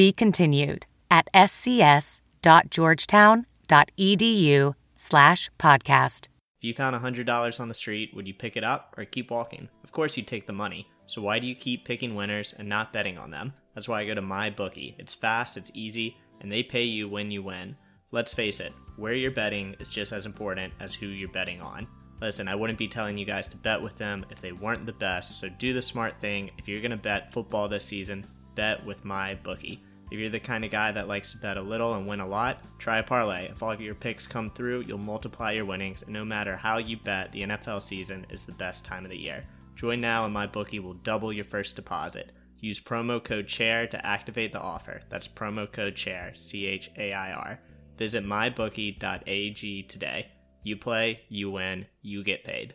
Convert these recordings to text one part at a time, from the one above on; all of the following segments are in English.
Be continued at scs.georgetown.edu slash podcast. If you found $100 on the street, would you pick it up or keep walking? Of course you'd take the money. So why do you keep picking winners and not betting on them? That's why I go to MyBookie. It's fast, it's easy, and they pay you when you win. Let's face it, where you're betting is just as important as who you're betting on. Listen, I wouldn't be telling you guys to bet with them if they weren't the best, so do the smart thing. If you're going to bet football this season, bet with MyBookie. If you're the kind of guy that likes to bet a little and win a lot, try a parlay. If all of your picks come through, you'll multiply your winnings, and no matter how you bet, the NFL season is the best time of the year. Join now and MyBookie will double your first deposit. Use promo code CHAIR to activate the offer. That's promo code CHAIR, C H A I R. Visit mybookie.ag today. You play, you win, you get paid.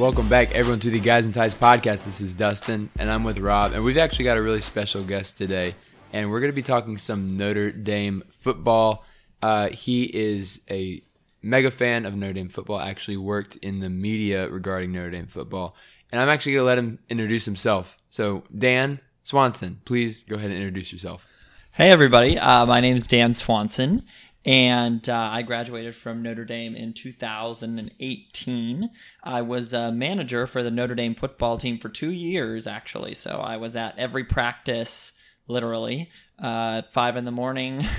Welcome back, everyone, to the Guys and Ties podcast. This is Dustin, and I'm with Rob, and we've actually got a really special guest today, and we're going to be talking some Notre Dame football. Uh, he is a mega fan of Notre Dame football. Actually, worked in the media regarding Notre Dame football, and I'm actually going to let him introduce himself. So, Dan Swanson, please go ahead and introduce yourself. Hey, everybody. Uh, my name is Dan Swanson, and uh, I graduated from Notre Dame in 2018. I was a manager for the Notre Dame football team for two years, actually. So I was at every practice, literally, uh, at five in the morning.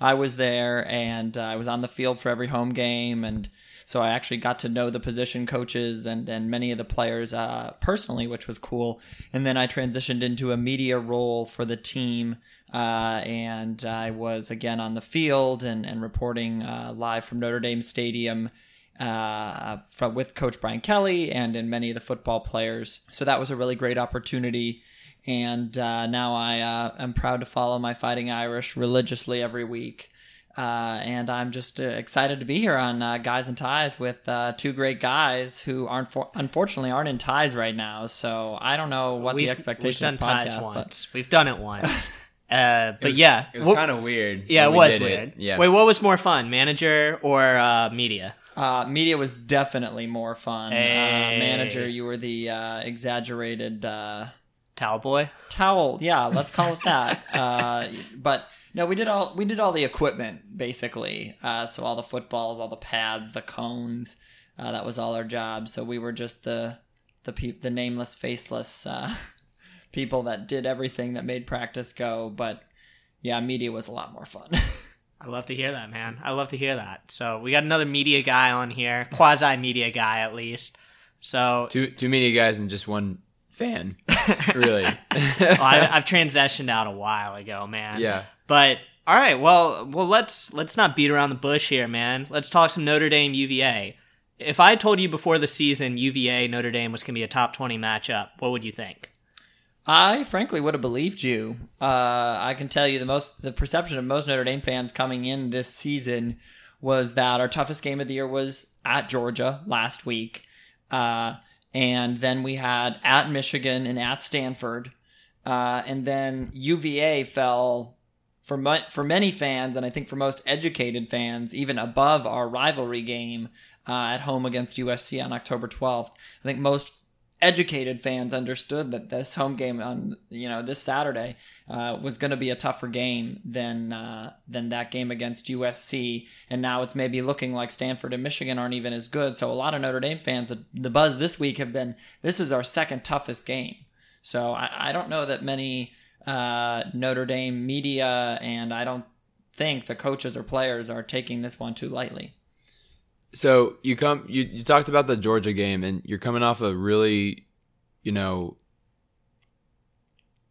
I was there, and uh, I was on the field for every home game, and so I actually got to know the position coaches and and many of the players uh, personally, which was cool. And then I transitioned into a media role for the team uh, and I was again on the field and, and reporting uh, live from Notre Dame Stadium uh, from, with Coach Brian Kelly and in many of the football players. So that was a really great opportunity. And uh, now I uh, am proud to follow my Fighting Irish religiously every week. Uh, and I'm just excited to be here on Guys and Ties with two great guys who aren't for- unfortunately aren't in ties right now. So I don't know what we've, the expectations we've done podcast, ties but once. We've done it once. Uh, but was- yeah, It was What- kind of weird. yeah, it we was did weird. Yeah. Wait, what was more fun, manager or uh, media? Uh, media was definitely more fun. Hey. Uh, manager, you were the uh, exaggerated uh, Towel boy. towel. Yeah, let's call it that. uh, but no, we did all we did all the equipment basically. Uh, so all the footballs, all the pads, the cones. Uh, that was all our job. So we were just the the peop the nameless, faceless uh, people that did everything that made practice go. But yeah, media was a lot more fun. I love to hear that, man. I love to hear that. So we got another media guy on here, quasi media guy at least. So two two media guys and just one fan. really. well, I, I've transitioned out a while ago, man. yeah. But all right, well, well, let's let's not beat around the bush here, man. Let's talk some Notre Dame UVA. If I told you before the season UVA Notre Dame was going to be a top twenty matchup, what would you think? I frankly would have believed you. Uh, I can tell you the most the perception of most Notre Dame fans coming in this season was that our toughest game of the year was at Georgia last week, uh, and then we had at Michigan and at Stanford, uh, and then UVA fell for for many fans, and I think for most educated fans, even above our rivalry game uh, at home against USC on October twelfth. I think most educated fans understood that this home game on you know this Saturday uh, was going to be a tougher game than uh, than that game against USC, and now it's maybe looking like Stanford and Michigan aren't even as good. So a lot of Notre Dame fans, the, buzz this week have been this is our second toughest game. So I, I don't know that many uh, Notre Dame media and I don't think the coaches or players are taking this one too lightly. So you come you, you talked about the Georgia game and you're coming off a really, you know,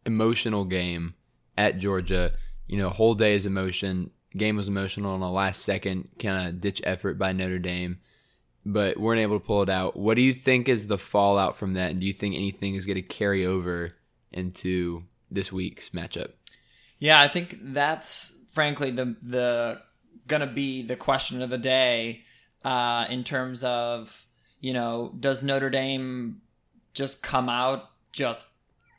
emotional game at Georgia. You know, whole day is emotion. Game was emotional on a last second kind of ditch effort by Notre Dame, but weren't able to pull it out. What do you think is the fallout from that? And do you think anything is going to carry over into this week's matchup? Yeah, I think that's frankly the the gonna be the question of the day uh, in terms of you know does Notre Dame just come out just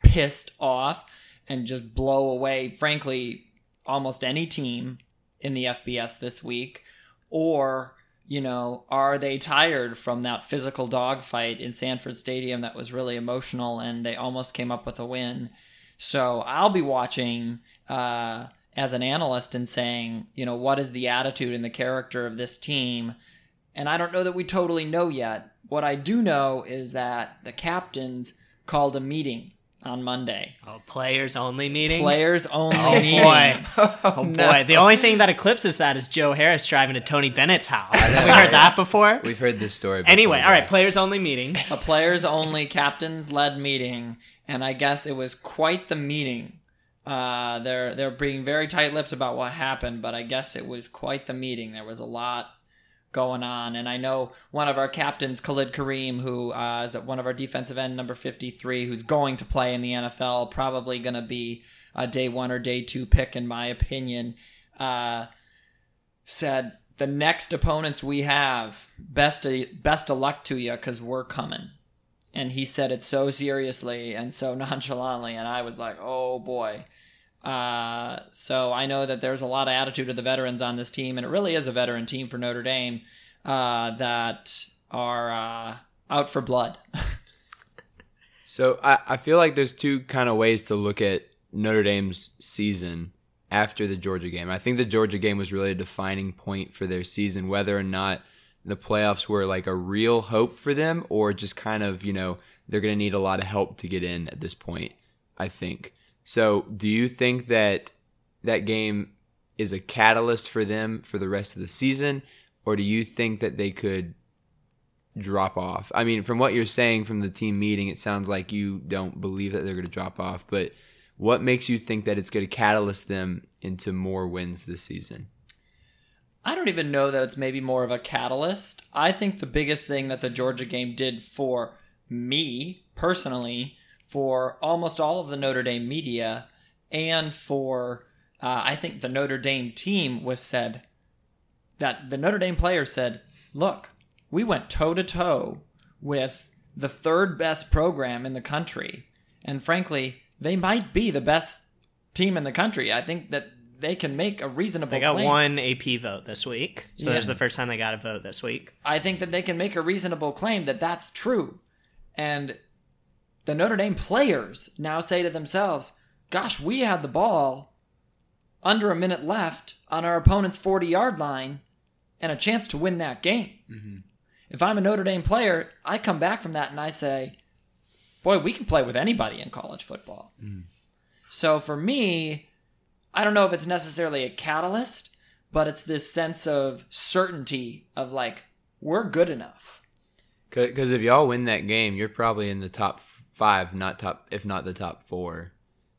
pissed off and just blow away frankly almost any team in the FBS this week or you know are they tired from that physical dogfight in Sanford Stadium that was really emotional and they almost came up with a win so I'll be watching uh, as an analyst and saying, you know, what is the attitude and the character of this team? And I don't know that we totally know yet. What I do know is that the captains called a meeting on Monday. Oh, players only meeting. Players only Oh meeting. boy! Oh boy! The only thing that eclipses that is Joe Harris driving to Tony Bennett's house. Have we heard that before? We've heard this story. Before, Anyway, all right. Players only meeting. a players only captains led meeting, and I guess it was quite the meeting. Uh, they're they're being very tight lipped about what happened, but I guess it was quite the meeting. There was a lot going on, and I know one of our captains, Khalid Kareem, who uh, is at one of our defensive end, number fifty three, who's going to play in the NFL, probably going to be a day one or day two pick, in my opinion. Uh, said the next opponents we have, best of, best of luck to you because we're coming. And he said it so seriously and so nonchalantly, and I was like, oh boy. Uh, so I know that there's a lot of attitude of the veterans on this team, and it really is a veteran team for Notre Dame uh, that are uh, out for blood. So I, I feel like there's two kind of ways to look at Notre Dame's season after the Georgia game. I think the Georgia game was really a defining point for their season, whether or not the playoffs were like a real hope for them or just kind of, you know, they're going to need a lot of help to get in at this point, I think. So do you think that that game is a catalyst for them for the rest of the season? Or do you think that they could drop off. I mean, from what you're saying from the team meeting, it sounds like you don't believe that they're going to drop off. But what makes you think that it's going to catalyst them into more wins this season? I don't even know that it's maybe more of a catalyst. I think the biggest thing that the Georgia game did for me personally, for almost all of the Notre Dame media, and for uh, I think the Notre Dame team was said that the Notre Dame players said, "Look, we went toe to toe with the third best program in the country, and frankly, they might be the best team in the country. I think that." They can make a reasonable They got claim. one AP vote this week, so Yeah. there's the first time they got a vote this week. I think that they can make a reasonable claim that that's true. And the Notre Dame players now say to themselves, gosh, we had the ball under a minute left on our opponent's 40 yard line and a chance to win that game. Mm-hmm. If I'm a Notre Dame player, I come back from that and I say, boy, we can play with anybody in college football. Mm-hmm. So for me, I don't know if it's necessarily a catalyst, but it's this sense of certainty of like, we're good enough. Because if y'all win that game, you're probably in the top five, not top, if not the top four.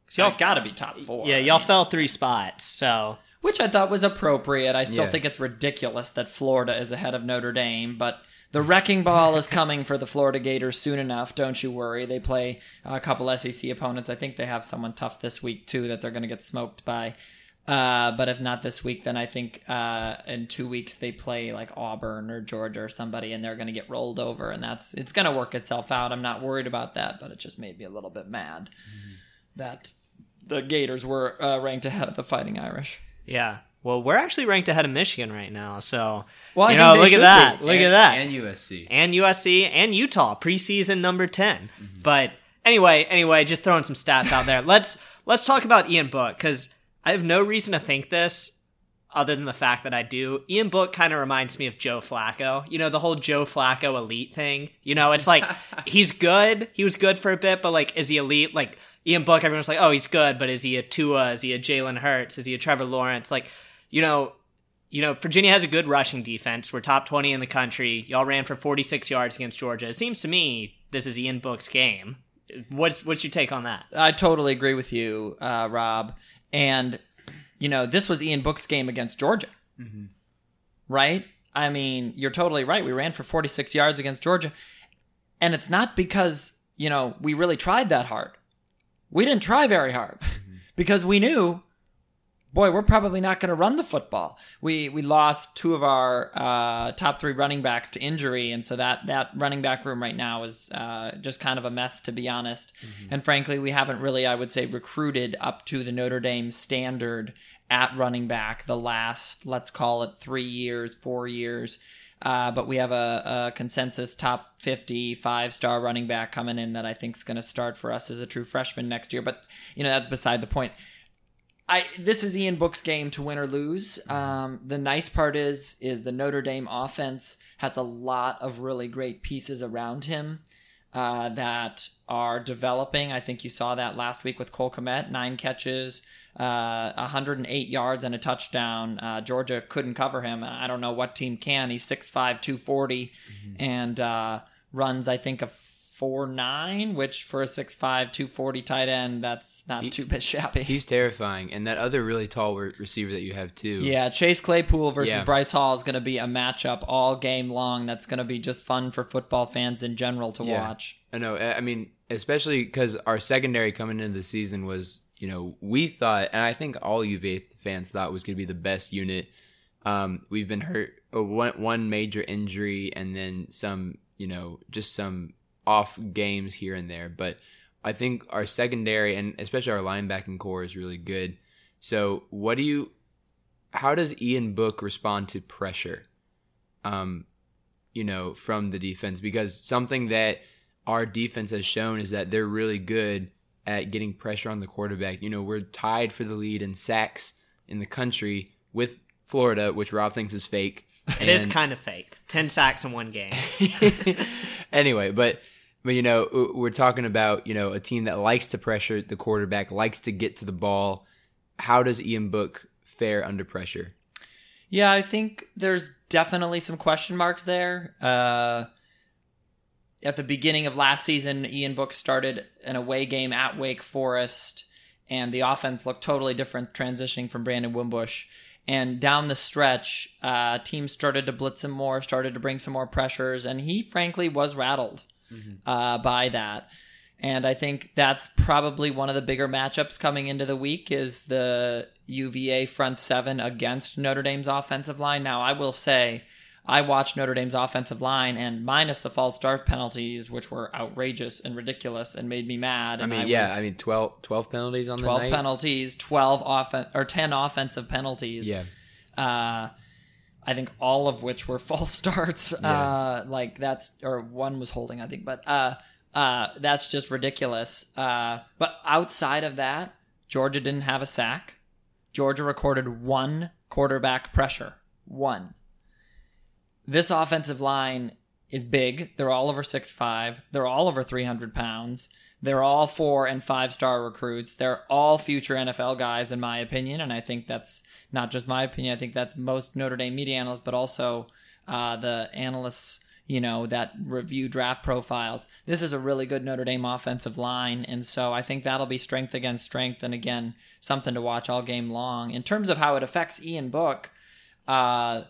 So Y'all got to be top four. yeah, y'all mean, fell three spots. So which I thought was appropriate. I still Yeah. think it's ridiculous that Florida is ahead of Notre Dame, but the wrecking ball is coming for the Florida Gators soon enough. Don't you worry. They play a couple SEC opponents. I think they have someone tough this week too that they're going to get smoked by. Uh, but if not this week, then I think uh, in two weeks they play like Auburn or Georgia or somebody, and they're going to get rolled over, and that's it's going to work itself out. I'm not worried about that, but it just made me a little bit mad that the Gators were uh, ranked ahead of the Fighting Irish. yeah, Well, we're actually ranked ahead of Michigan right now. So, Well, you know, look at that. be. Look and, at that. And USC. and USC and Utah preseason number 10. But anyway, anyway, just throwing some stats out there. Let's let's talk about Ian Book cuz I have no reason to think this other than the fact that I do. Ian Book kind of reminds me of Joe Flacco. You know, the whole Joe Flacco elite thing. You know, it's like he's good. He was good for a bit, but like is he elite? Like Ian Book, everyone's like, "Oh, he's good, but is he a Tua? Is he a Jalen Hurts? Is he a Trevor Lawrence?" Like, you know, you know, Virginia has a good rushing defense. We're top 20 in the country. Y'all ran for 46 yards against Georgia. It seems to me this is Ian Book's game. What's what's your take on that? I totally agree with you, uh, Rob. And you know, this was Ian Book's game against Georgia, mm-hmm. right? I mean, you're totally right. We ran for 46 yards against Georgia, and it's not because you know we really tried that hard. We didn't try very hard mm-hmm. because we knew, boy, we're probably not going to run the football. We we lost two of our uh, top three running backs to injury, and so that that running back room right now is uh, just kind of a mess, to be honest. And frankly, we haven't really, I would say, recruited up to the Notre Dame standard at running back the last, let's call it three years, four years. Uh, but we have a, a consensus top 50 five star running back coming in that I think is going to start for us as a true freshman next year. But, you know, that's beside the point. I this is Ian Book's game to win or lose. Um, the nice part is is the Notre Dame offense has a lot of really great pieces around him uh, that are developing. I think you saw that last week with Cole Kmet, nine catches, uh, 108 yards and a touchdown. Uh, Georgia couldn't cover him. I don't know what team can. He's 6'5", 240, and uh, runs I think a four nine, which for a 6'5", 240 tight end, that's not too bit shabby. He's terrifying, and that other really tall re- receiver that you have too. Yeah, Chase Claypool versus Yeah. Bryce Hall is going to be a matchup all game long. That's going to be just fun for football fans in general to Yeah. watch. I know. I I mean, especially because our secondary coming into the season was, you know, we thought, and I think all UVA fans thought was going to be the best unit. Um, we've been hurt oh, one one major injury, and then some, you know, just some off games here and there. But I think our secondary and especially our linebacking corps is really good. So, what do you? How does Ian Book respond to pressure? Um, you know, from the defense because something that our defense has shown is that they're really good at getting pressure on the quarterback. You know, we're tied for the lead in sacks in the country with Florida, which Rob thinks is fake. It is kind of fake. 10 sacks in one game. anyway, but but you know, we're talking about, you know, a team that likes to pressure the quarterback, likes to get to the ball. How does Ian Book fare under pressure? Yeah, I think there's definitely some question marks there. Uh, at the beginning of last season, Ian Book started an away game at Wake Forest, and the offense looked totally different, transitioning from Brandon Wimbush. And down the stretch, uh, teams started to blitz him more, started to bring some more pressures, and he frankly was rattled uh, by that. And I think that's probably one of the bigger matchups coming into the week is the UVA front seven against Notre Dame's offensive line. Now, I will say, I watched Notre Dame's offensive line, and minus the false start penalties, which were outrageous and ridiculous and made me mad. I mean, yeah, was- I mean 12, 12 penalties on 12 the night. penalties, 12 offen- or 10 offensive penalties. Yeah. Uh, I think all of which were false starts. Uh, like that's or one was holding, I think, but uh, uh, that's just ridiculous. Uh, but outside of that, Georgia didn't have a sack. Georgia recorded one quarterback pressure. One. This offensive line is big. They're all over six five. They're all over 300 pounds. They're all four and five star recruits. They're all future NFL guys, in my opinion. And I think that's not just my opinion. I think that's most Notre Dame media analysts, but also uh, the analysts, you know, that review draft profiles. This is a really good Notre Dame offensive line. And so I think that'll be strength against strength. And again, something to watch all game long. In terms of how it affects Ian Book, uh,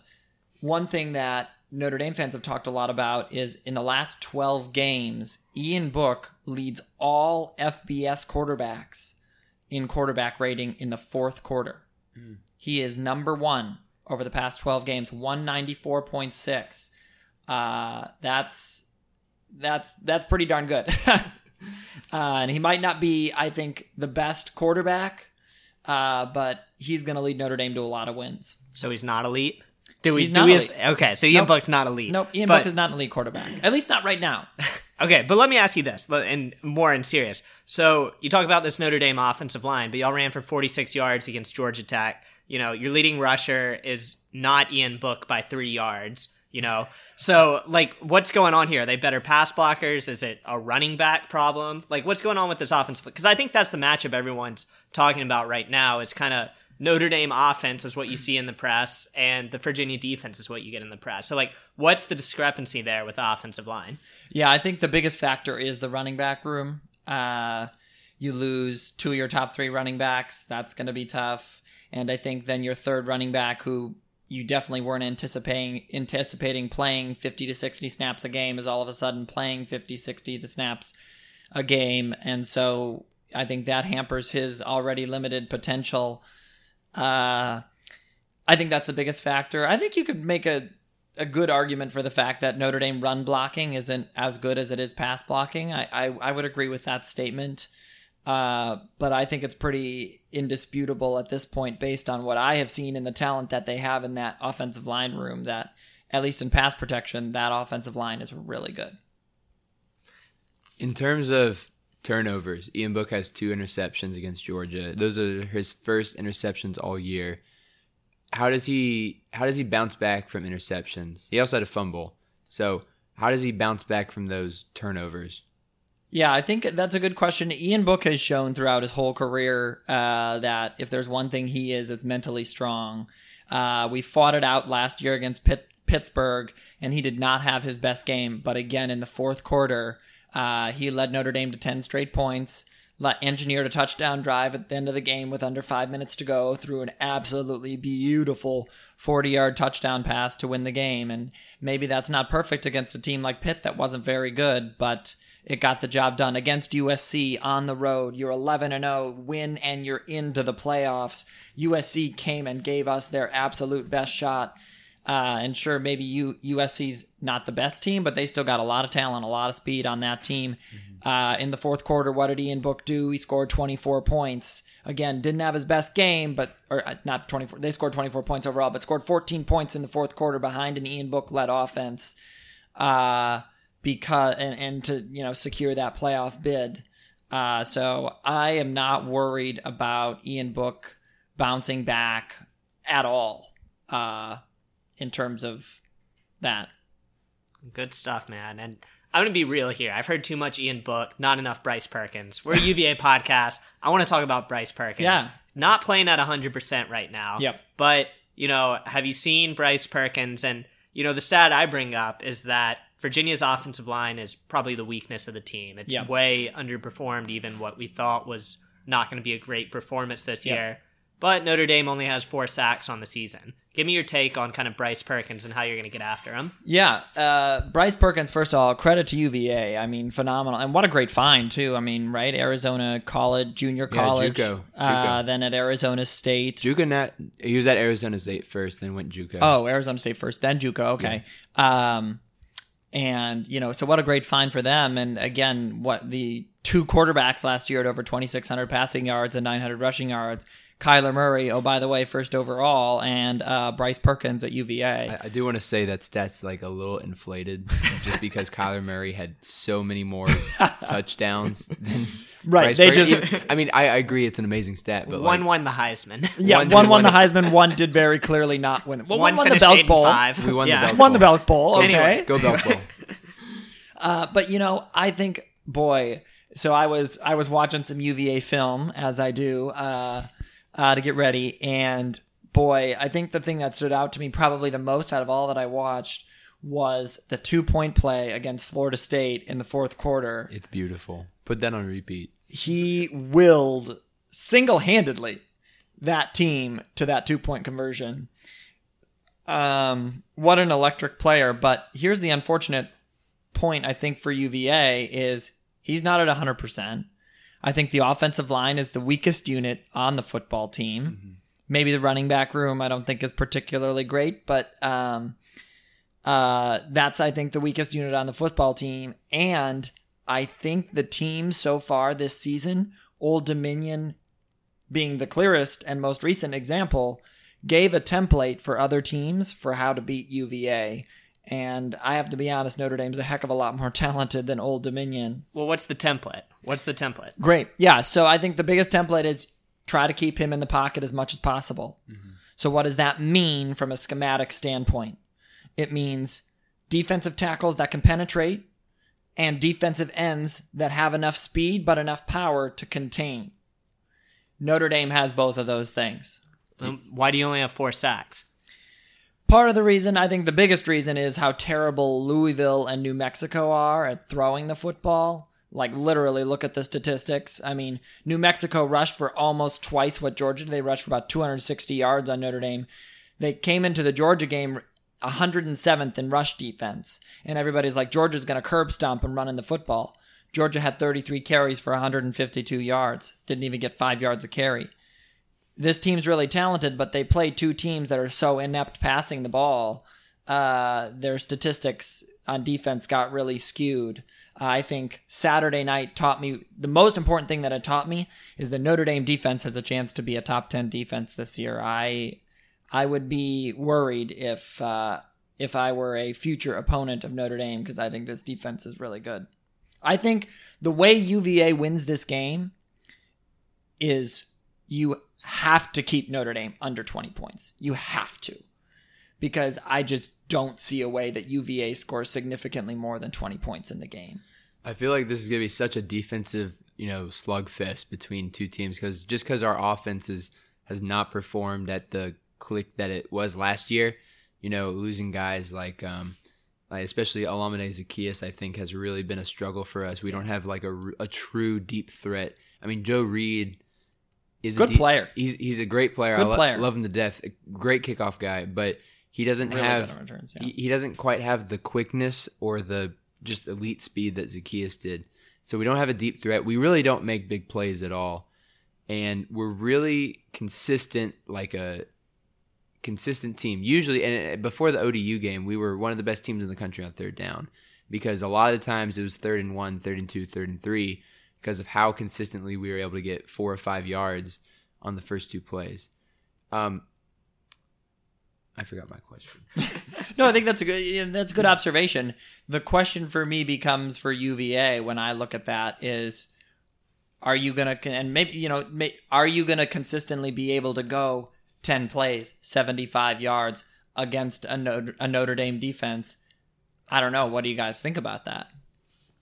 one thing that Notre Dame fans have talked a lot about is in the last 12 games, Ian Book leads all FBS quarterbacks in quarterback rating in the fourth quarter. He is number one over the past 12 games, 194.6. Uh, that's that's that's pretty darn good. uh, and he might not be, I think, the best quarterback, uh, but he's going to lead Notre Dame to a lot of wins. So he's not elite. Do we? He's do we? elite. Okay, so Ian Nope. Book's not elite. Nope, Ian but, Book is not an elite quarterback. At least not right now. Okay, but let me ask you this, and more in serious. So you talk about this Notre Dame offensive line, but y'all ran for 46 yards against Georgia Tech. You know, your leading rusher is not Ian Book by three yards. You know, so like, what's going on here? Are they better pass blockers? Is it a running back problem? Like, what's going on with this offense? Because I think that's the matchup everyone's talking about right now. Is kind of Notre Dame offense is what you see in the press, and the Virginia defense is what you get in the press. So like, what's the discrepancy there with the offensive line? Yeah, I think the biggest factor is the running back room. Uh, you lose two of your top three running backs. That's going to be tough. And I think then your third running back, who you definitely weren't anticipating anticipating playing 50 to 60 snaps a game, is all of a sudden playing 50, 60 to snaps a game. And so I think that hampers his already limited potential. Uh, I think that's the biggest factor. I think you could make a a good argument for the fact that Notre Dame run blocking isn't as good as it is pass blocking. I I, I would agree with that statement. Uh, but I think it's pretty indisputable at this point, based on what I have seen in the talent that they have in that offensive line room. That at least in pass protection, that offensive line is really good. In terms of turnovers, Ian Book has two interceptions against Georgia. Those are his first interceptions all year. How does he how does he bounce back from interceptions? He also had a fumble. So how does he bounce back from those turnovers? Yeah, I think that's a good question. Ian Book has shown throughout his whole career uh, that if there's one thing he is, it's mentally strong. Uh, we fought it out last year against Pitt, Pittsburgh, and he did not have his best game. But again, in the fourth quarter, uh, he led Notre Dame to 10 straight points, engineered a touchdown drive at the end of the game with under five minutes to go through an absolutely beautiful 40 yard touchdown pass to win the game. And maybe that's not perfect against a team like Pitt that wasn't very good, but it got the job done against USC on the road. You're 11 and 0, win and you're into the playoffs. USC came and gave us their absolute best shot. Uh, and sure, maybe U- USC's not the best team, but they still got a lot of talent, a lot of speed on that team. Uh, in the fourth quarter, what did Ian Book do? He scored 24 points. Again, didn't have his best game, but or uh, not 24. They scored 24 points overall, but scored 14 points in the fourth quarter behind an Ian Book led offense. Uh, because and, and to you know secure that playoff bid. Uh, so I am not worried about Ian Book bouncing back at all uh, in terms of that. Good stuff, man. And I'm going to be real here. I've heard too much Ian Book, not enough Bryce Perkins. We're a UVA podcast. I want to talk about Bryce Perkins. Yeah. Not playing at 100% right now. Yep. But, you know, have you seen Bryce Perkins? And, you know, the stat I bring up is that Virginia's offensive line is probably the weakness of the team. It's Yep. way underperformed even what we thought was not going to be a great performance this Yep. year. But Notre Dame only has four sacks on the season. Give me your take on kind of Bryce Perkins and how you're going to get after him. Yeah, uh, Bryce Perkins. First of all, credit to UVA. I mean, phenomenal, and what a great find too. I mean, right, Arizona college, junior Yeah, college, JUCO, Uh, JUCO. then at Arizona State. Juco net he was at Arizona State first, then went Juco. Oh, Arizona State first, then JUCO. Okay. Um, and you know, so what a great find for them. And again, what the two quarterbacks last year at over 2,600 passing yards and 900 rushing yards. Kyler Murray, oh by the way, first overall, and uh, Bryce Perkins at UVA. I, I do want to say that stat's like a little inflated just because Kyler Murray had so many more touchdowns than Right, Bryce they Perkins. just- I mean, I, I agree it's an amazing stat, but one like, won the Heisman. yeah, one one, did won the Heisman, one did very clearly not win. Well, one, one won the finished Belk Bowl. five. We won the yeah. Belk Won the Bowl. Belk Bowl. Okay. Anyway. go Belk Bowl. Uh, but you know, I think, boy. So I was I was watching some UVA film as I do uh, uh, to get ready, and boy, I think the thing that stood out to me probably the most out of all that I watched was the two point play against Florida State in the fourth quarter. It's beautiful. Put that on repeat. He willed single handedly that team to that two point conversion. Um, what an electric player! But here's the unfortunate point I think for UVA is he's not at 100%. I think the offensive line is the weakest unit on the football team. Maybe the running back room I don't think is particularly great, but um, uh, that's I think the weakest unit on the football team. And I think the team so far this season, Old Dominion, being the clearest and most recent example, gave a template for other teams for how to beat UVA. And I have to be honest, Notre Dame's a heck of a lot more talented than Old Dominion. Well, what's the template? What's the template? Great. Yeah. So I think the biggest template is try to keep him in the pocket as much as possible. So, what does that mean from a schematic standpoint? It means defensive tackles that can penetrate and defensive ends that have enough speed but enough power to contain. Notre Dame has both of those things. Um, why do you only have four sacks? Part of the reason, I think the biggest reason, is how terrible Louisville and New Mexico are at throwing the football. Like, literally, look at the statistics. I mean, New Mexico rushed for almost twice what Georgia did. They rushed for about 260 yards on Notre Dame. They came into the Georgia game 107th in rush defense. And everybody's like, Georgia's going to curb stomp and run in the football. Georgia had 33 carries for 152 yards. Didn't even get five yards a carry this team's really talented, but they play two teams that are so inept passing the ball. Uh, their statistics on defense got really skewed. I think Saturday night taught me the most important thing that it taught me is the Notre Dame defense has a chance to be a top ten defense this year. I I would be worried if uh, if I were a future opponent of Notre Dame because I think this defense is really good. I think the way UVA wins this game is you have to keep Notre Dame under 20 points. You have to. Because I just don't see a way that UVA scores significantly more than 20 points in the game. I feel like this is going to be such a defensive, you know, slugfest between two teams because just because our offense is, has not performed at the click that it was last year, you know, losing guys like, um, like especially Olamide Zaccheaus, I think has really been a struggle for us. We don't have like a, a true deep threat. I mean, Joe Reed is Good a deep- player. He's he's a great player. Good I lo- player. love him to death. A great kickoff guy, but he doesn't Really have good on returns, yeah. he, he doesn't quite have the quickness or the just elite speed that Zaccheaus did. So we don't have a deep threat. We really don't make big plays at all. And we're really consistent like a consistent team. Usually and before the ODU game, we were one of the best teams in the country on third down because a lot of the times it was third and one, third and two, third and 3 because of how consistently we were able to get 4 or 5 yards on the first two plays. Um I forgot my question. No, I think that's a good that's a good observation. The question for me becomes for UVA when I look at that is are you to and maybe you know may, are you to consistently be able to go 10 plays, 75 yards against a Notre, a Notre Dame defense? I don't know. What do you guys think about that?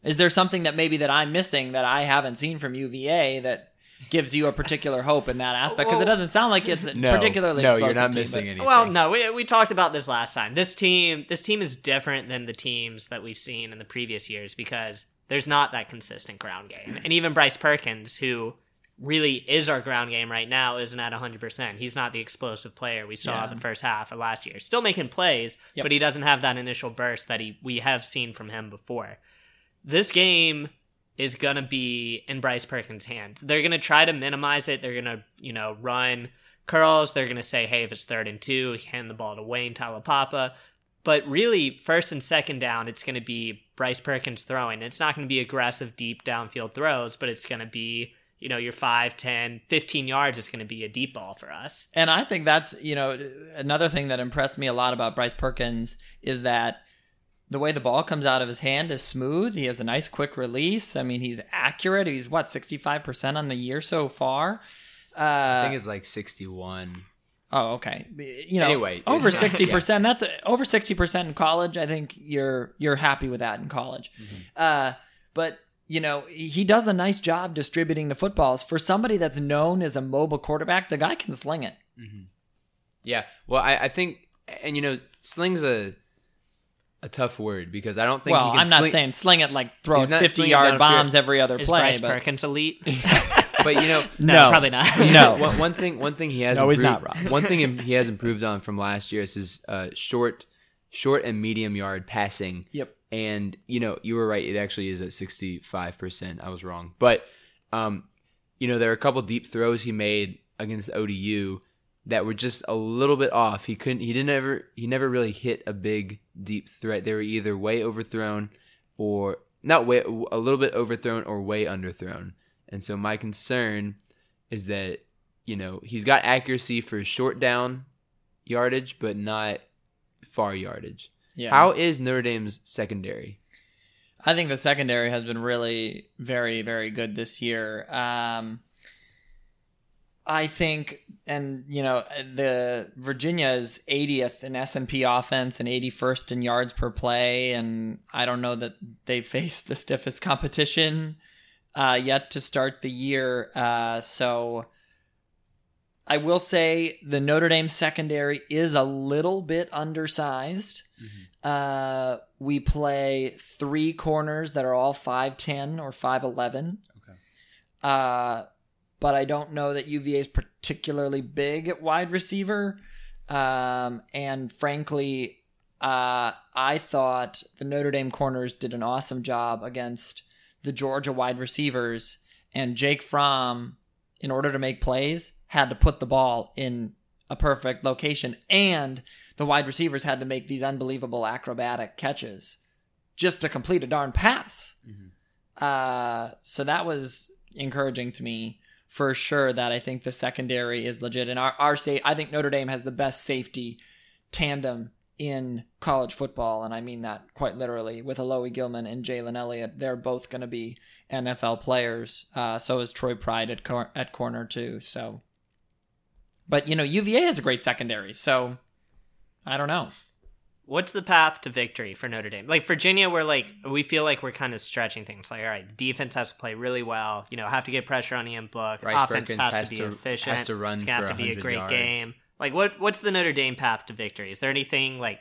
Is there something that maybe that I'm missing that I haven't seen from UVA that gives you a particular hope in that aspect? Because it doesn't sound like it's No, particularly no, you're explosive not team, missing but- anything. Well, no, we, we talked about this last time. This team, this team is different than the teams that we've seen in the previous years because there's not that consistent ground game, and even Bryce Perkins, who really is our ground game right now, isn't at 100. percent He's not the explosive player we saw Yeah. the first half of last year. Still making plays, Yep. but he doesn't have that initial burst that he we have seen from him before. This game is going to be in Bryce Perkins' hands. They're going to try to minimize it. They're going to, you know, run curls. They're going to say, hey, if it's third and two, hand the ball to Wayne Taulapapa. But really, first and second down, it's going to be Bryce Perkins throwing. It's not going to be aggressive, deep downfield throws, but it's going to be, you know, your 5, 10, 15 yards is going to be a deep ball for us. And I think that's, you know, another thing that impressed me a lot about Bryce Perkins is that the way the ball comes out of his hand is smooth. He has a nice quick release. I mean, he's accurate. He's what, 65% on the year so far? Uh, I think it's like 61. oh, okay. You know, Anyway, over yeah. 60%, that's over 60% in college. I think you're you're happy with that in college. Uh, but you know, he does a nice job distributing the footballs. For somebody that's known as a mobile quarterback, the guy can sling it. Yeah. Well, I, I think, and you know, sling's a a tough word because I don't think. well, he can I'm not saying sling it like throw 50 yard bombs every other Is play. Bryce but Perkins elite? but you know, No. probably not. No. one, one thing, one thing he has. No, he's improved, not, Rob. One thing he has improved on from last year is his uh, short, short and medium yard passing. Yep. And you know, you were right. It actually is at sixty five percent. I was wrong, but um, you know, there are a couple deep throws he made against ODU that were just a little bit off. He couldn't. He didn't ever. He never really hit a big deep threat. They were either way overthrown or not way a little bit overthrown or way underthrown. And so my concern is that you know, he's got accuracy for short down yardage, but not far yardage. Yeah. How is Notre Dame's secondary? I think the secondary has been really very, very good this year. Um, I think, and you know, the Virginia is 80th in S&P offense and 81st in yards per play, and I don't know that they faced the stiffest competition uh, yet to start the year. Uh, so I will say the Notre Dame secondary is a little bit undersized. Uh, we play three corners that are all 5'10 or 5'11. Okay. Uh, but I don't know that UVA is particularly big at wide receiver. Um, and frankly, uh, I thought the Notre Dame corners did an awesome job against the Georgia wide receivers. And Jake Fromm, in order to make plays, had to put the ball in a perfect location. And the wide receivers had to make these unbelievable acrobatic catches just to complete a darn pass. Uh, so that was encouraging to me for sure that I think the secondary is legit. And our, our sa- I think Notre Dame has the best safety tandem in college football. And I mean that quite literally with Alohi Gilman and Jalen Elliott. They're both going to be NFL players. Uh, so is Troy Pride at, cor- at corner too. So, but you know, UVA has a great secondary. So I don't know. What's the path to victory for Notre Dame? Like Virginia, we're like we feel like we're kind of stretching things. Like, all right, the defense has to play really well. You know, have to get pressure on Ian Book. Bryce Offense has, has to be to- efficient. has to run It's gonna for have to be a great yards. game. Like, what what's the Notre Dame path to victory? Is there anything like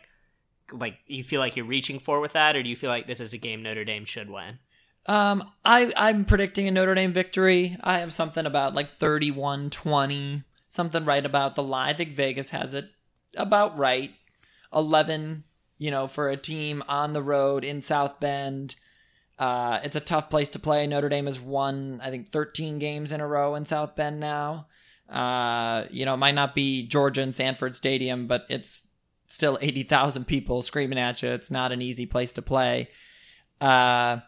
like you feel like you're reaching for with that, or do you feel like this is a game Notre Dame should win? Um, I I'm predicting a Notre Dame victory. I have something about like 31-20, something right about the line. I think Vegas has it about right. 11, you know, for a team on the road in South Bend. Uh, it's a tough place to play. Notre Dame has won, I think, 13 games in a row in South Bend now. Uh, you know, it might not be Georgia and Sanford Stadium, but it's still 80,000 people screaming at you. It's not an easy place to play. Uh,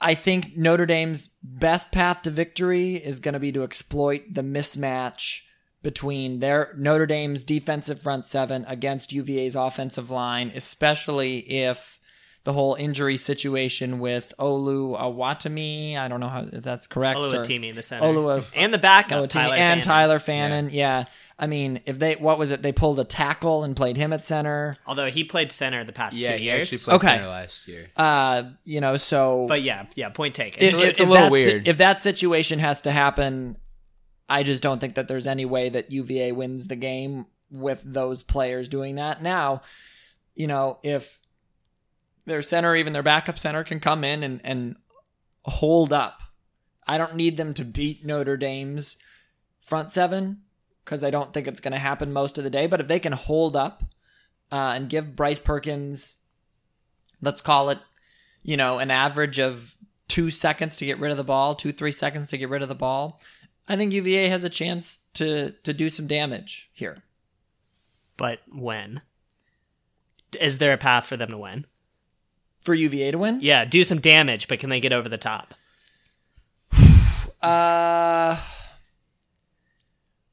I think Notre Dame's best path to victory is going to be to exploit the mismatch between their Notre Dame's defensive front seven against UVA's offensive line, especially if the whole injury situation with Olu Awatami, I don't know how if that's correct. or- Oluwatimi in the center, Olu- and the backup, Oluwatimi Tyler and Fannin. Tyler Fannin. Yeah. I mean, if they what was it? They pulled a tackle and played him at center. Although he played center the past Yeah, two he years. actually played Okay. center last year. Uh, you know, so but yeah, yeah. Point taken. if, a it's a little that si- weird. if that situation has to happen, I just don't think that there's any way that UVA wins the game with those players doing that. Now, you know, if their center, even their backup center, can come in and, and hold up, I don't need them to beat Notre Dame's front seven because I don't think it's going to happen most of the day. But if they can hold up uh, and give Bryce Perkins, let's call it, you know, an average of two seconds to get rid of the ball, two three seconds to get rid of the ball, I think UVA has a chance to to do some damage here. but when? Is there a path for them to win? For UVA to win, Yeah, do some damage, but can they get over the top? uh,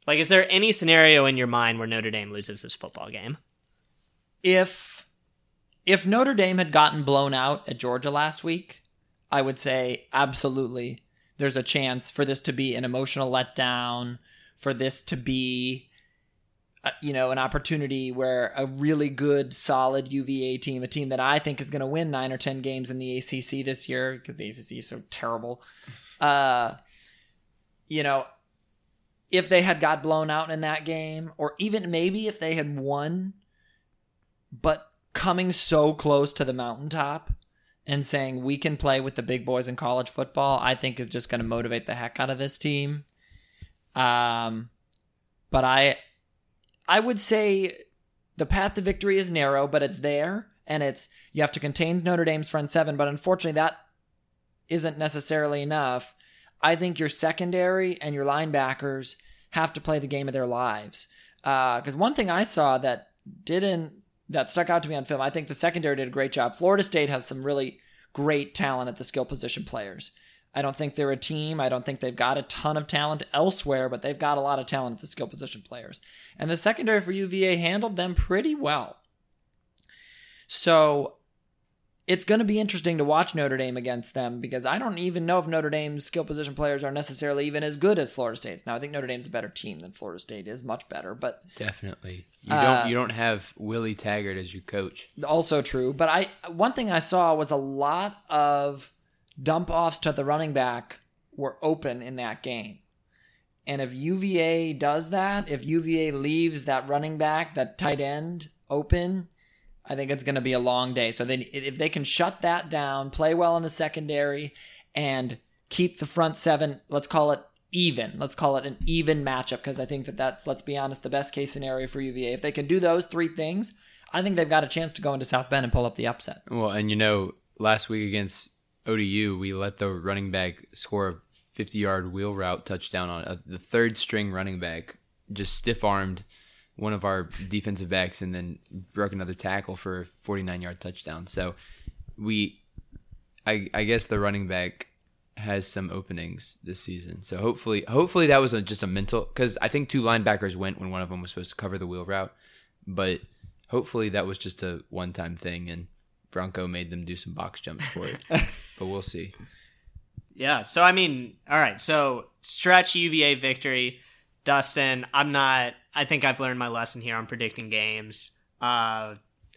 Like, is there any scenario in your mind where Notre Dame loses this football game? if if Notre Dame had gotten blown out at Georgia last week, I would say absolutely there's a chance for this to be an emotional letdown, for this to be uh, you know, an opportunity where a really good, solid UVA team, a team that I think is going to win nine or ten games in the ACC this year because the ACC is so terrible. Uh, you know, if they had got blown out in that game, or even maybe if they had won, but coming so close to the mountaintop and saying we can play with the big boys in college football, I think is just going to motivate the heck out of this team. Um, but I, I would say the path to victory is narrow, but it's there, and it's you have to contain Notre Dame's front seven. But unfortunately, that isn't necessarily enough. I think your secondary and your linebackers have to play the game of their lives. Because one thing I saw that didn't that stuck out to me on film, I think the secondary did a great job. Florida State has some really great talent at the skill position players. I don't think they're a team. I don't think they've got a ton of talent elsewhere, but they've got a lot of talent at the skill position players. And the secondary for UVA handled them pretty well. So it's going to be interesting to watch Notre Dame against them because I don't even know if Notre Dame's skill position players are necessarily even as good as Florida State's. Now I think Notre Dame's a better team than Florida State is, much better, but Definitely. You Uh, don't you don't have Willie Taggart as your coach. also true. But I one thing I saw was a lot of dump offs to the running back were open in that game. And if UVA does that, if UVA leaves that running back, that tight end open, I think it's going to be a long day. So then if they can shut that down, play well in the secondary and keep the front seven, let's call it even. Let's call it an even matchup because I think that that's let's be honest the best case scenario for UVA. If they can do those three things, I think they've got a chance to go into South Bend and pull up the upset. Well, and you know, last week against ODU, we let the running back score a 50-yard wheel route touchdown on uh, the third string running back, just stiff-armed one of our defensive backs and then broke another tackle for a 49-yard touchdown. So we I I guess the running back has some openings this season. So hopefully hopefully that was a, just a mental cuz I think two linebackers went when one of them was supposed to cover the wheel route, but hopefully that was just a one-time thing and Bronco made them do some box jumps for it. but we'll see. Yeah. So I mean, all right. So stretch UVA victory. Dustin, I'm not. I think I've learned my lesson here on predicting games. Uh,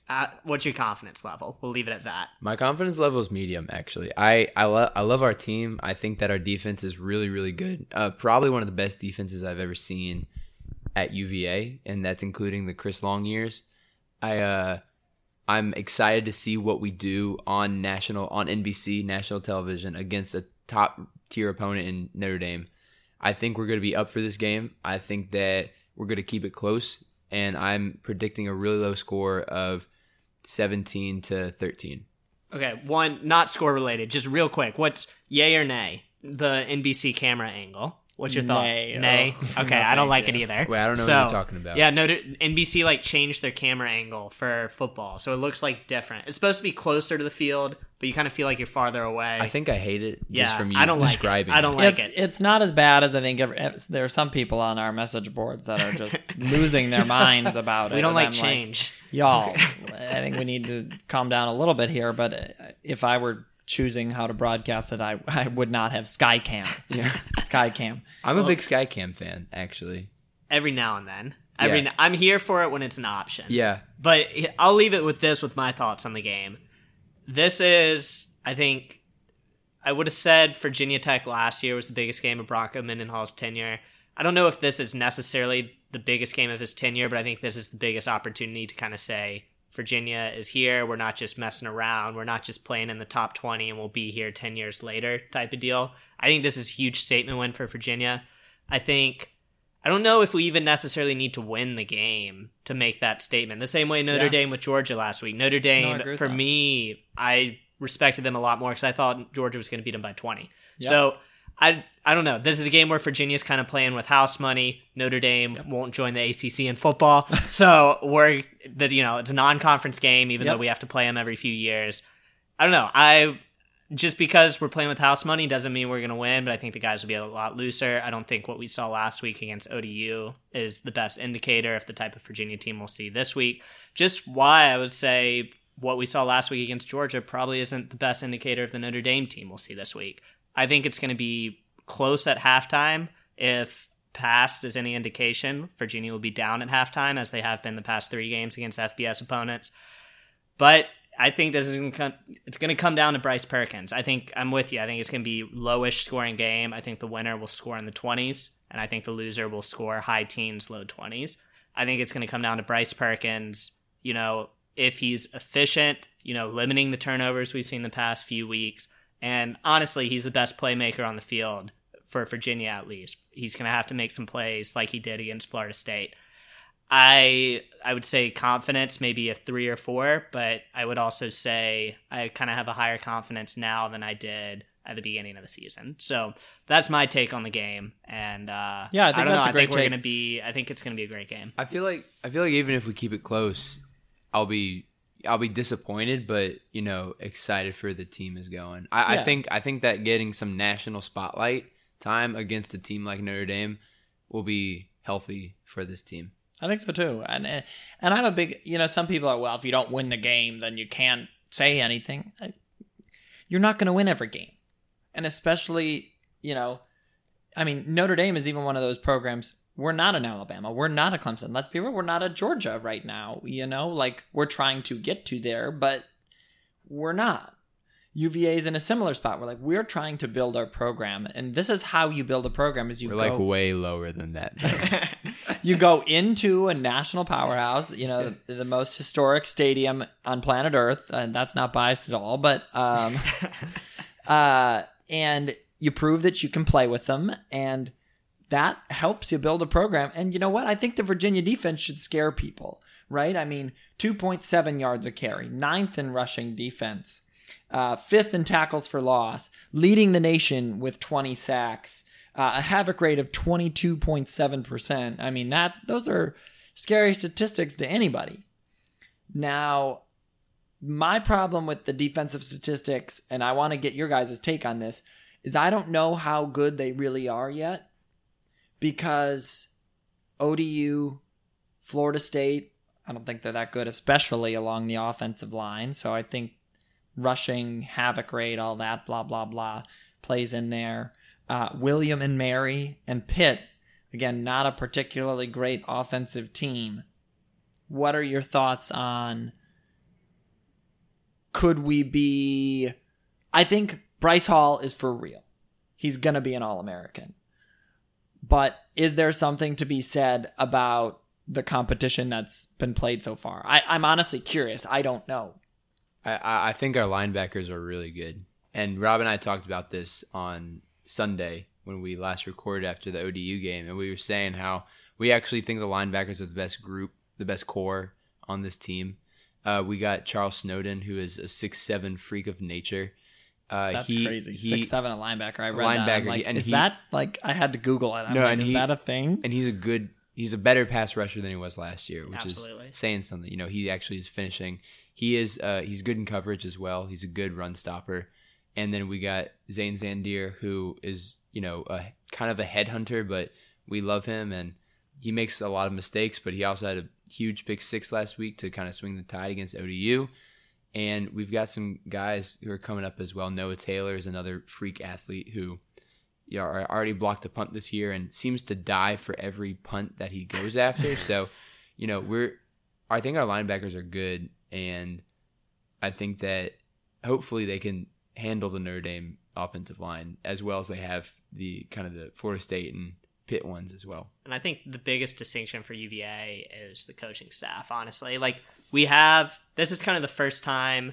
uh, what's your confidence level? We'll leave it at that. My confidence level is medium. Actually, I I love I love our team. I think that our defense is really really good. Uh, probably one of the best defenses I've ever seen at UVA, and that's including the Chris Long years. I uh, I'm excited to see what we do on national on NBC national television against a top tier opponent in Notre Dame. I think we're going to be up for this game. I think that we're going to keep it close, and I'm predicting a really low score of 17 to 13. Okay, one not score related, just real quick. What's yay or nay? The NBC camera angle. What's your thought? Nay. Nay. Oh, Okay, no, I don't like you. it either. Wait, I don't know so, what you're talking about. Yeah, no, NBC like changed their camera angle for football, so it looks like different. It's supposed to be closer to the field, but you kind of feel like you're farther away. I think I hate it just Yeah, from you I don't like it. describing I don't like it's, it. It's not as bad as I think. Every, there are some people on our message boards that are just losing their minds about it. we don't like I'm change. y'all. I think we need to calm down a little bit here. But uh, if I were choosing how to broadcast it, I I would not have Skycam. Yeah. Skycam. I'm a big Skycam fan, actually. Every now and then, every Yeah. n- I'm here for it when it's an option. Yeah. But I'll leave it with this with my thoughts on the game. This is, I think, I would have said Virginia Tech last year was the biggest game of Bronco Mendenhall's tenure. I don't know if this is necessarily the biggest game of his tenure, but I think this is the biggest opportunity to kind of say Virginia is here. We're not just messing around. We're not just playing in the top 20 and we'll be here 10 years later type of deal. I think this is a huge statement win for Virginia. I think I don't know if we even necessarily need to win the game to make that statement. The same way Notre Yeah. Dame with Georgia last week. Notre Dame, with for me, I respected them a lot more because I thought Georgia was going to beat them by 20. Yeah. So I I don't know. This is a game where Virginia's kind of playing with house money. Notre Dame won't join the ACC in football, so we're the you know it's a non-conference game, even Yep. though we have to play them every few years. I don't know. I just because we're playing with house money doesn't mean we're going to win, but I think the guys will be a lot looser. I don't think what we saw last week against ODU is the best indicator of the type of Virginia team we'll see this week. Just why I would say what we saw last week against Georgia probably isn't the best indicator of the Notre Dame team we'll see this week. I think it's going to be close at halftime. If past is any indication, Virginia will be down at halftime as they have been the past three games against FBS opponents. But I think this is to come, it's going to come down to Bryce Perkins. I think I'm with you. I think it's going to be lowish scoring game. I think the winner will score in the 20s, and I think the loser will score high teens, low 20s. I think it's going to come down to Bryce Perkins. You know, if he's efficient, you know, limiting the turnovers we've seen the past few weeks, and honestly, he's the best playmaker on the field for Virginia at least. He's going to have to make some plays like he did against Florida State. I I would say confidence maybe a three or four, but I would also say I kind of have a higher confidence now than I did at the beginning of the season. So that's my take on the game. And uh, Yeah, I think don't that's know. a great I think we're take. gonna be. I think it's gonna be a great game. I feel like I feel like even if we keep it close, I'll be I'll be disappointed, but you know, excited for the team is going. I, Yeah. I think I think that getting some national spotlight time against a team like Notre Dame will be healthy for this team. I think so too. And and I'm a big, you know, some people are well, if you don't win the game, then you can't say anything. I- You're not going to win every game. And especially, you know, I mean, Notre Dame is even one of those programs. We're not an Alabama. We're not a Clemson. Let's be real. We're not a Georgia right now. You know, like we're trying to get to there, but we're not. UVA is in a similar spot. We're like we're trying to build our program, and this is how you build a program: is you We're go, like way lower than that. you go into a national powerhouse, you know, the, the most historic stadium on planet Earth, and that's not biased at all, but um, uh, and you prove that you can play with them, and that helps you build a program. And you know what? I think the Virginia defense should scare people, right? I mean, 2.7 yards a carry, ninth in rushing defense, uh, fifth in tackles for loss, leading the nation with 20 sacks, uh, a havoc rate of 22.7%. I mean, that those are scary statistics to anybody. Now, my problem with the defensive statistics, and I want to get your guys' take on this, is I don't know how good they really are yet because ODU, Florida State, I don't think they're that good, especially along the offensive line. So I think rushing, havoc rate, all that, blah, blah, blah, plays in there. Uh, William and Mary and Pitt, again, not a particularly great offensive team. What are your thoughts on could we be I think Bryce Hall is for real. He's going to be an All-American. But is there something to be said about the competition that's been played so far? I, I'm honestly curious. I don't know. I- I, think our linebackers are really good. And Rob and I talked about this on Sunday when we last recorded after the ODU game, and we were saying how we actually think the linebackers are the best group, the best corps on this team. Uh, we got Charles Snowden, who is a six seven freak of nature. Uh, That's he- crazy. he- Six seven a linebacker. I read linebacker, that. I'm like, and is he- that like I had to Google it. I'm No, like, and is he- that a thing? and he's a good he's a better pass rusher than he was last year which Absolutely. is saying something you know he actually is finishing he is uh he's good in coverage as well he's a good run stopper and then we got Zane Zandier, who is you know a kind of a headhunter but we love him and he makes a lot of mistakes but he also had a huge pick six last week to kind of swing the tide against ODU and we've got some guys who are coming up as well Noah Taylor is another freak athlete who you know, already blocked a punt this year and seems to die for every punt that he goes after. so, you know, we're I think our linebackers are good, and I think that hopefully they can handle the Notre Dame offensive line as well as they have the kind of the Florida State and Pitt ones as well. And I think the biggest distinction for UVA is the coaching staff, honestly. Like, we have, this is kind of the first time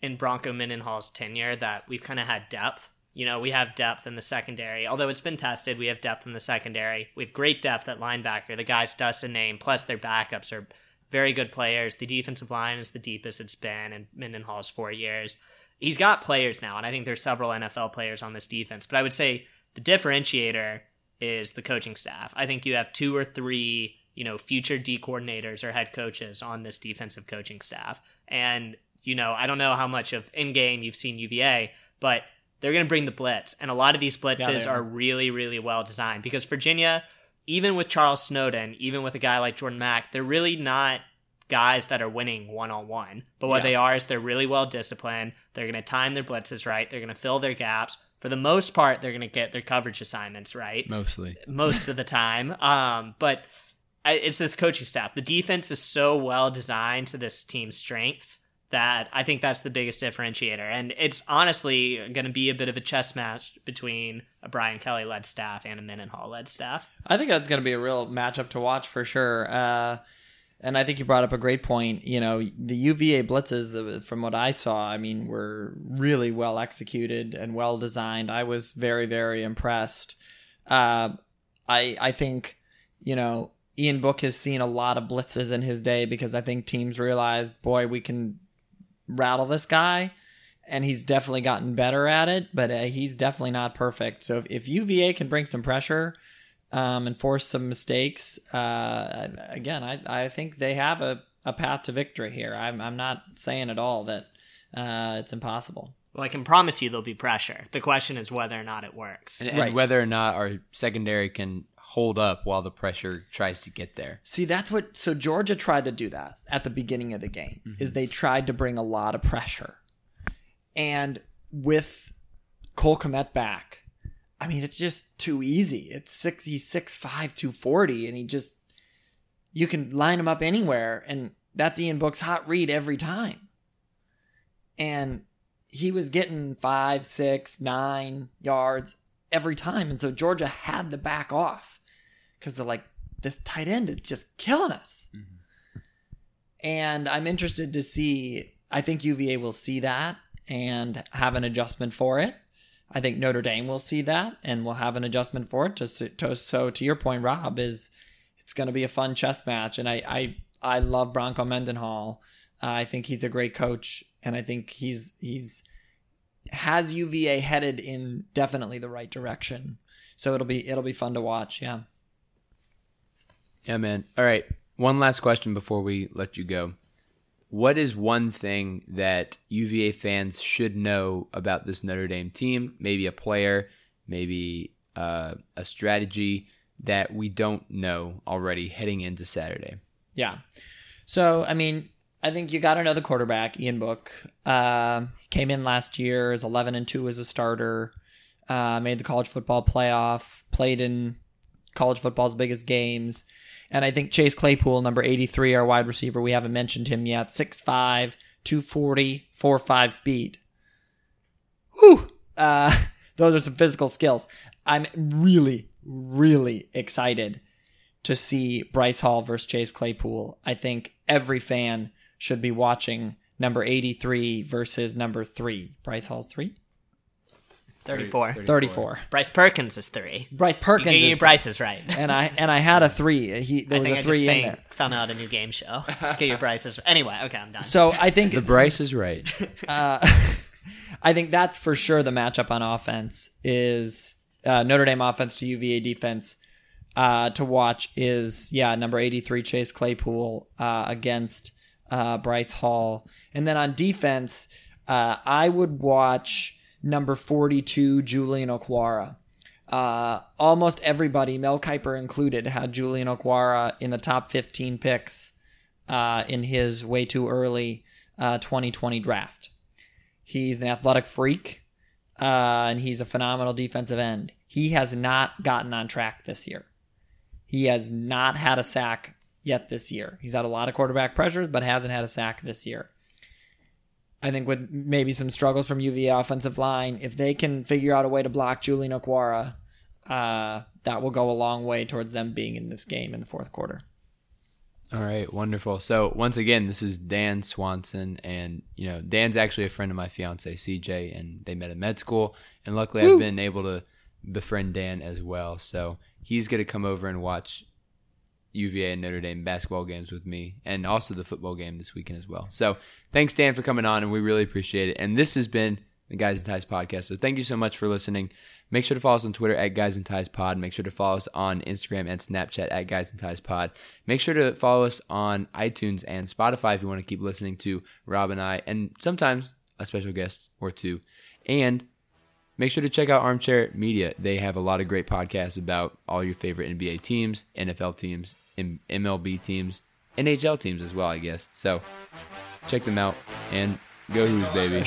in Bronco Mendenhall's tenure that we've kind of had depth. You know, we have depth in the secondary. Although it's been tested, we have depth in the secondary. We have great depth at linebacker. The guys Dustin named, plus their backups are very good players. The defensive line is the deepest it's been in Mendenhall's four years. He's got players now, and I think there's several NFL players on this defense. But I would say the differentiator is the coaching staff. I think you have two or three, you know, future D coordinators or head coaches on this defensive coaching staff. And, you know, I don't know how much of in game you've seen UVA, but they're going to bring the blitz. And a lot of these blitzes are are. really, really well designed because Virginia, even with Charles Snowden, even with a guy like Jordan Mack, they're really not guys that are winning one on one. But what Yeah. they are is they're really well disciplined. They're going to time their blitzes right. They're going to fill their gaps. For the most part, they're going to get their coverage assignments right Mostly. most of the time. Um, but it's this coaching staff. The defense is so well designed to this team's strengths that I think that's the biggest differentiator. And it's honestly going to be a bit of a chess match between a Brian Kelly led staff and a Mendenhall led staff. I think that's going to be a real matchup to watch for sure. Uh, and I think you brought up a great point. You know, the UVA blitzes, from what I saw, I mean, were really well executed and well designed. I was very, very impressed. Uh, I I think, you know, Ian Book has seen a lot of blitzes in his day because I think teams realize, boy, we can rattle this guy. And he's definitely gotten better at it, but uh, he's definitely not perfect. So if, if UVA can bring some pressure, um, and force some mistakes. Uh, again, I, I think they have a, a path to victory here. I'm I'm not saying at all that uh, it's impossible. Well, I can promise you there'll be pressure. The question is whether or not it works. and, and Right. whether or not our secondary can hold up while the pressure tries to get there. See, that's what. So Georgia tried to do that at the beginning of the game. Is they tried to bring a lot of pressure, and with Cole Kmet back, I mean, it's just too easy. It's six. He's six five, two forty, and he just you can line him up anywhere, and that's Ian Book's hot read every time. And he was getting five, six, nine yards every time, and so Georgia had to back off because they're like, this tight end is just killing us. Mm-hmm. And I'm interested to see. I think UVA will see that and have an adjustment for it. I think Notre Dame will see that and will have an adjustment for it. Just to, to, so to your point, Rob, is it's going to be a fun chess match, and I I, I love Bronco Mendenhall. Uh, I think he's a great coach, and I think he's he's has UVA headed in definitely the right direction. So it'll be it'll be fun to watch. Yeah. Yeah, man. All right. One last question before we let you go. What is one thing that UVA fans should know about this Notre Dame team? Maybe a player, maybe uh, a strategy that we don't know already heading into Saturday. Yeah. So, I mean, I think you got to know the quarterback, Ian Book. Uh, came in last year as 11 and 2 as a starter, uh, made the college football playoff, played in college football's biggest games. And I think Chase Claypool, number 83, our wide receiver, we haven't mentioned him yet, 6'5, 240, 4'5 speed. Whew. Uh, those are some physical skills. I'm really, really excited to see Bryce Hall versus Chase Claypool. I think every fan should be watching number 83 versus number 3. Bryce Hall's 3? 34. 34. Bryce Perkins is three. Bryce You Perkins get your Bryce is right. and I and I had a 3. He there I was think a I 3 just in found, there. found out a new game show. Get your Bryces. Anyway, okay, I'm done. So I think The Bryce is right. uh, I think that's for sure the matchup on offense is uh, Notre Dame offense to UVA defense uh, to watch is yeah number 83 Chase Claypool uh, against uh, Bryce Hall and then on defense uh, I would watch number 42 Julian Okwara uh, almost everybody Mel Kiper included had Julian Okwara in the top 15 picks uh, in his way too early uh, 2020 draft He's an athletic freak, uh, and he's a phenomenal defensive end. He has not gotten on track this year. He has not had a sack yet this year. He's had a lot of quarterback pressures, but hasn't had a sack this year. I think with maybe some struggles from UVA offensive line, if they can figure out a way to block Julian Okwara, uh, that will go a long way towards them being in this game in the fourth quarter. All right, wonderful. So once again, this is Dan Swanson, and you know Dan's actually a friend of my fiance CJ, and they met at med school, and luckily I've been able to befriend Dan as well. So he's gonna come over and watch UVA and Notre Dame basketball games with me, and also the football game this weekend as well. So thanks Dan for coming on, and we really appreciate it. And this has been the Guys and Ties podcast. So thank you so much for listening. Make sure to follow us on Twitter at Guys and Ties Pod. Make sure to follow us on Instagram and Snapchat at Guys and Ties Pod. Make sure to follow us on iTunes and Spotify if you want to keep listening to Rob and I, and sometimes a special guest or two. And make sure to check out Armchair Media. They have a lot of great podcasts about all your favorite NBA teams, NFL teams, MLB teams, NHL teams as well, I guess. So check them out and go Hoos baby.